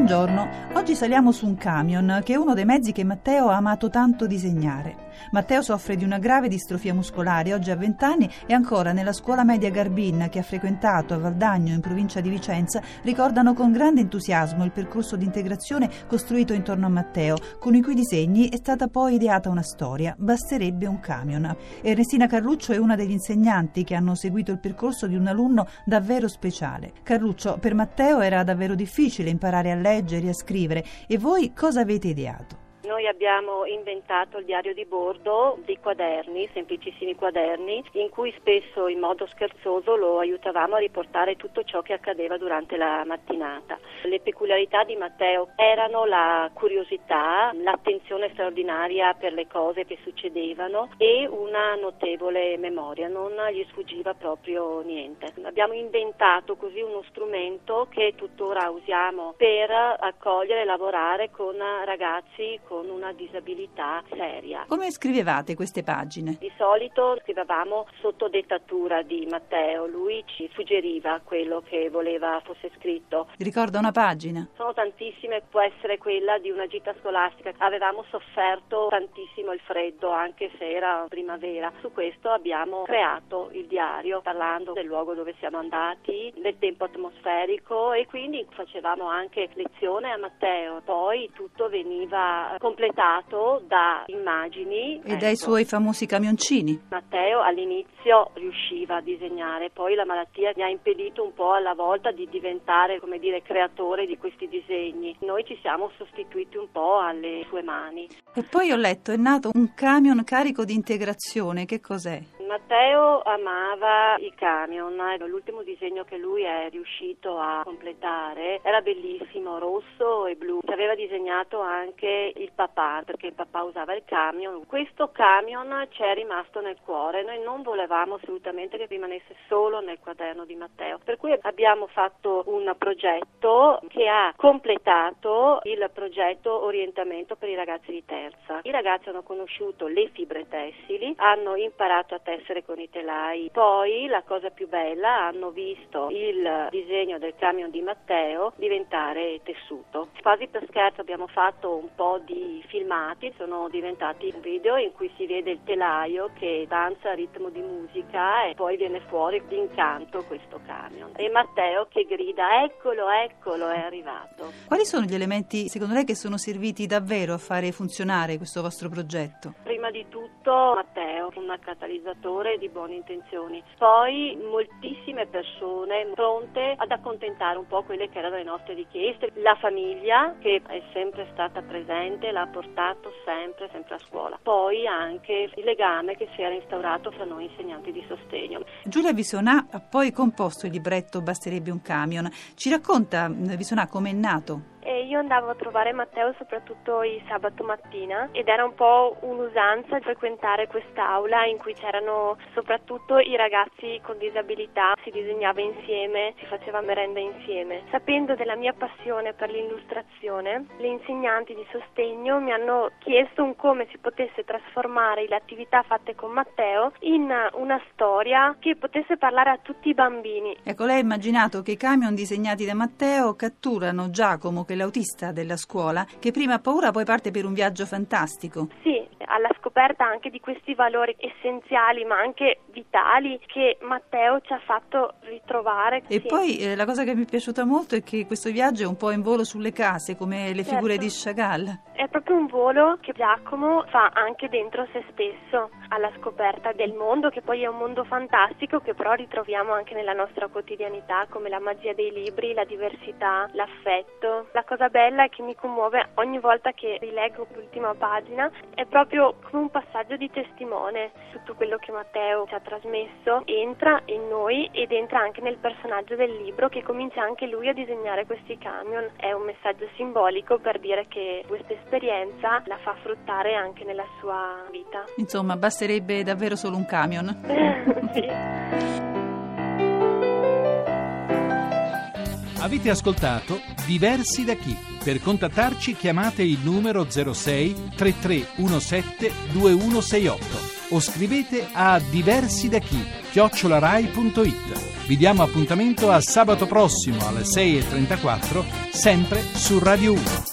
Buongiorno, oggi saliamo su un camion che è uno dei mezzi che Matteo ha amato tanto disegnare. Matteo soffre di una grave distrofia muscolare, oggi ha 20 anni e ancora nella scuola media Garbin che ha frequentato a Valdagno in provincia di Vicenza ricordano con grande entusiasmo il percorso di integrazione costruito intorno a Matteo, con i cui disegni è stata poi ideata una storia, basterebbe un camion. Ernestina Carluccio è una degli insegnanti che hanno seguito il percorso di un alunno davvero speciale. Carluccio, per Matteo era davvero difficile imparare a leggere e a scrivere e voi cosa avete ideato? Noi abbiamo inventato il diario di bordo, dei quaderni, semplicissimi quaderni, in cui spesso in modo scherzoso lo aiutavamo a riportare tutto ciò che accadeva durante la mattinata. Le peculiarità di Matteo erano la curiosità, l'attenzione straordinaria per le cose che succedevano e una notevole memoria, non gli sfuggiva proprio niente. Abbiamo inventato così uno strumento che tuttora usiamo per accogliere e lavorare con ragazzi con con una disabilità seria. Come scrivevate queste pagine? Di solito scrivevamo sotto dettatura di Matteo, lui ci suggeriva quello che voleva fosse scritto. Ricorda una pagina? Sono tantissime, può essere quella di una gita scolastica. Avevamo sofferto tantissimo il freddo, anche se era primavera. Su questo abbiamo creato il diario parlando del luogo dove siamo andati, del tempo atmosferico e quindi facevamo anche lezione a Matteo. Poi tutto veniva completato da immagini. E ecco. dai suoi famosi camioncini. Matteo all'inizio riusciva a disegnare, poi la malattia gli ha impedito un po' alla volta di diventare, come dire, creatore di questi disegni. Noi ci siamo sostituiti un po' alle sue mani. E poi ho letto, è nato un camion carico di integrazione, che cos'è? Matteo amava i camion, l'ultimo disegno che lui è riuscito a completare era bellissimo, rosso e blu. Ci aveva disegnato anche il papà, perché il papà usava il camion. Questo camion ci è rimasto nel cuore, noi non volevamo assolutamente che rimanesse solo nel quaderno di Matteo, per cui abbiamo fatto un progetto che ha completato il progetto orientamento per i ragazzi di terza. I ragazzi hanno conosciuto le fibre tessili, hanno imparato a tessere essere con i telai. Poi la cosa più bella, hanno visto il disegno del camion di Matteo diventare tessuto. Quasi per scherzo abbiamo fatto un po' di filmati, sono diventati un video in cui si vede il telaio che danza a ritmo di musica e poi viene fuori d'incanto questo camion. E Matteo che grida eccolo, eccolo, è arrivato. Quali sono gli elementi secondo lei che sono serviti davvero a fare funzionare questo vostro progetto? Prima di tutto Matteo, un catalizzatore portatore di buone intenzioni. Poi moltissime persone pronte ad accontentare un po' quelle che erano le nostre richieste. La famiglia che è sempre stata presente, l'ha portato sempre, sempre a scuola. Poi anche il legame che si era instaurato fra noi insegnanti di sostegno. Giulia Visonà ha poi composto il libretto Basterebbe un camion. Ci racconta Visonà come è nato? Io andavo a trovare Matteo soprattutto il sabato mattina ed era un po' un'usanza frequentare quest'aula in cui c'erano soprattutto i ragazzi con disabilità, si disegnava insieme, si faceva merenda insieme. Sapendo della mia passione per l'illustrazione, le insegnanti di sostegno mi hanno chiesto un come si potesse trasformare le attività fatte con Matteo in una storia che potesse parlare a tutti i bambini. Ecco, lei ha immaginato che i camion disegnati da Matteo catturano Giacomo che l'autista della scuola, che prima ha paura poi parte per un viaggio fantastico. Sì, alla scoperta anche di questi valori essenziali ma anche vitali che Matteo ci ha fatto ritrovare. E sì. poi eh, la cosa che mi è piaciuta molto è che questo viaggio è un po' in volo sulle case come le certo. figure di Chagall. È proprio un volo che Giacomo fa anche dentro se stesso, alla scoperta del mondo che poi è un mondo fantastico che però ritroviamo anche nella nostra quotidianità come la magia dei libri, la diversità, l'affetto. La cosa bella che mi commuove ogni volta che rileggo l'ultima pagina è proprio come un passaggio di testimone. Tutto quello che Matteo ci ha trasmesso entra in noi ed entra anche nel personaggio del libro che comincia anche lui a disegnare questi camion. È un messaggio simbolico per dire che questa esperienza la fa fruttare anche nella sua vita. Insomma, basterebbe davvero solo un camion. sì. Avete ascoltato Diversi da chi? Per contattarci chiamate il numero 06 3317 2168 o scrivete a diversi da chi chiocciolarai.it. Vi diamo appuntamento a sabato prossimo alle 6.34 sempre su Radio 1.